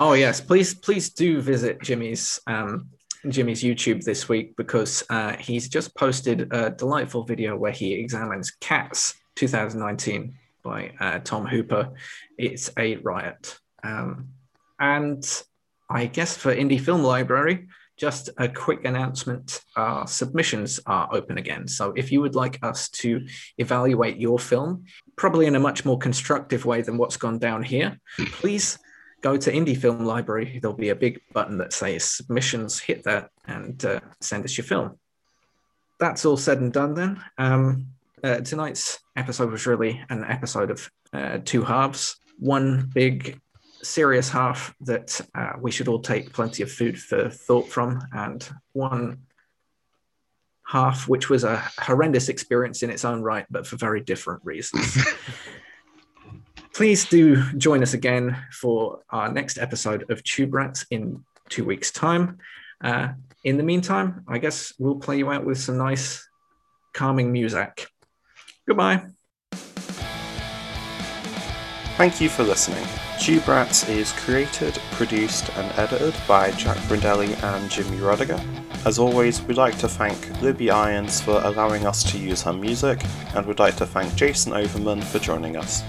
Oh yes, please please do visit Jimmy's um, Jimmy's YouTube this week because uh, he's just posted a delightful video where he examines Cats 2019 by uh, Tom Hooper. It's a riot. Um, and I guess for Indie Film Library, just a quick announcement: submissions are open again. So if you would like us to evaluate your film, probably in a much more constructive way than what's gone down here, please go to Indie Film Library. There'll be a big button that says submissions. Hit that and uh, send us your film. That's all said and done then. Um, uh, tonight's episode was really an episode of uh, two halves. One big serious half that uh, we should all take plenty of food for thought from, and one half which was a horrendous experience in its own right, but for very different reasons. *laughs* Please do join us again for our next episode of Tube Rats in two weeks' time. Uh, in the meantime, I guess we'll play you out with some nice, calming music. Goodbye. Thank you for listening. Tube Rats is created, produced, and edited by Jack Brindelli and Jimmy Rudiger. As always, we'd like to thank Libby Irons for allowing us to use her music, and we'd like to thank Jason Overman for joining us.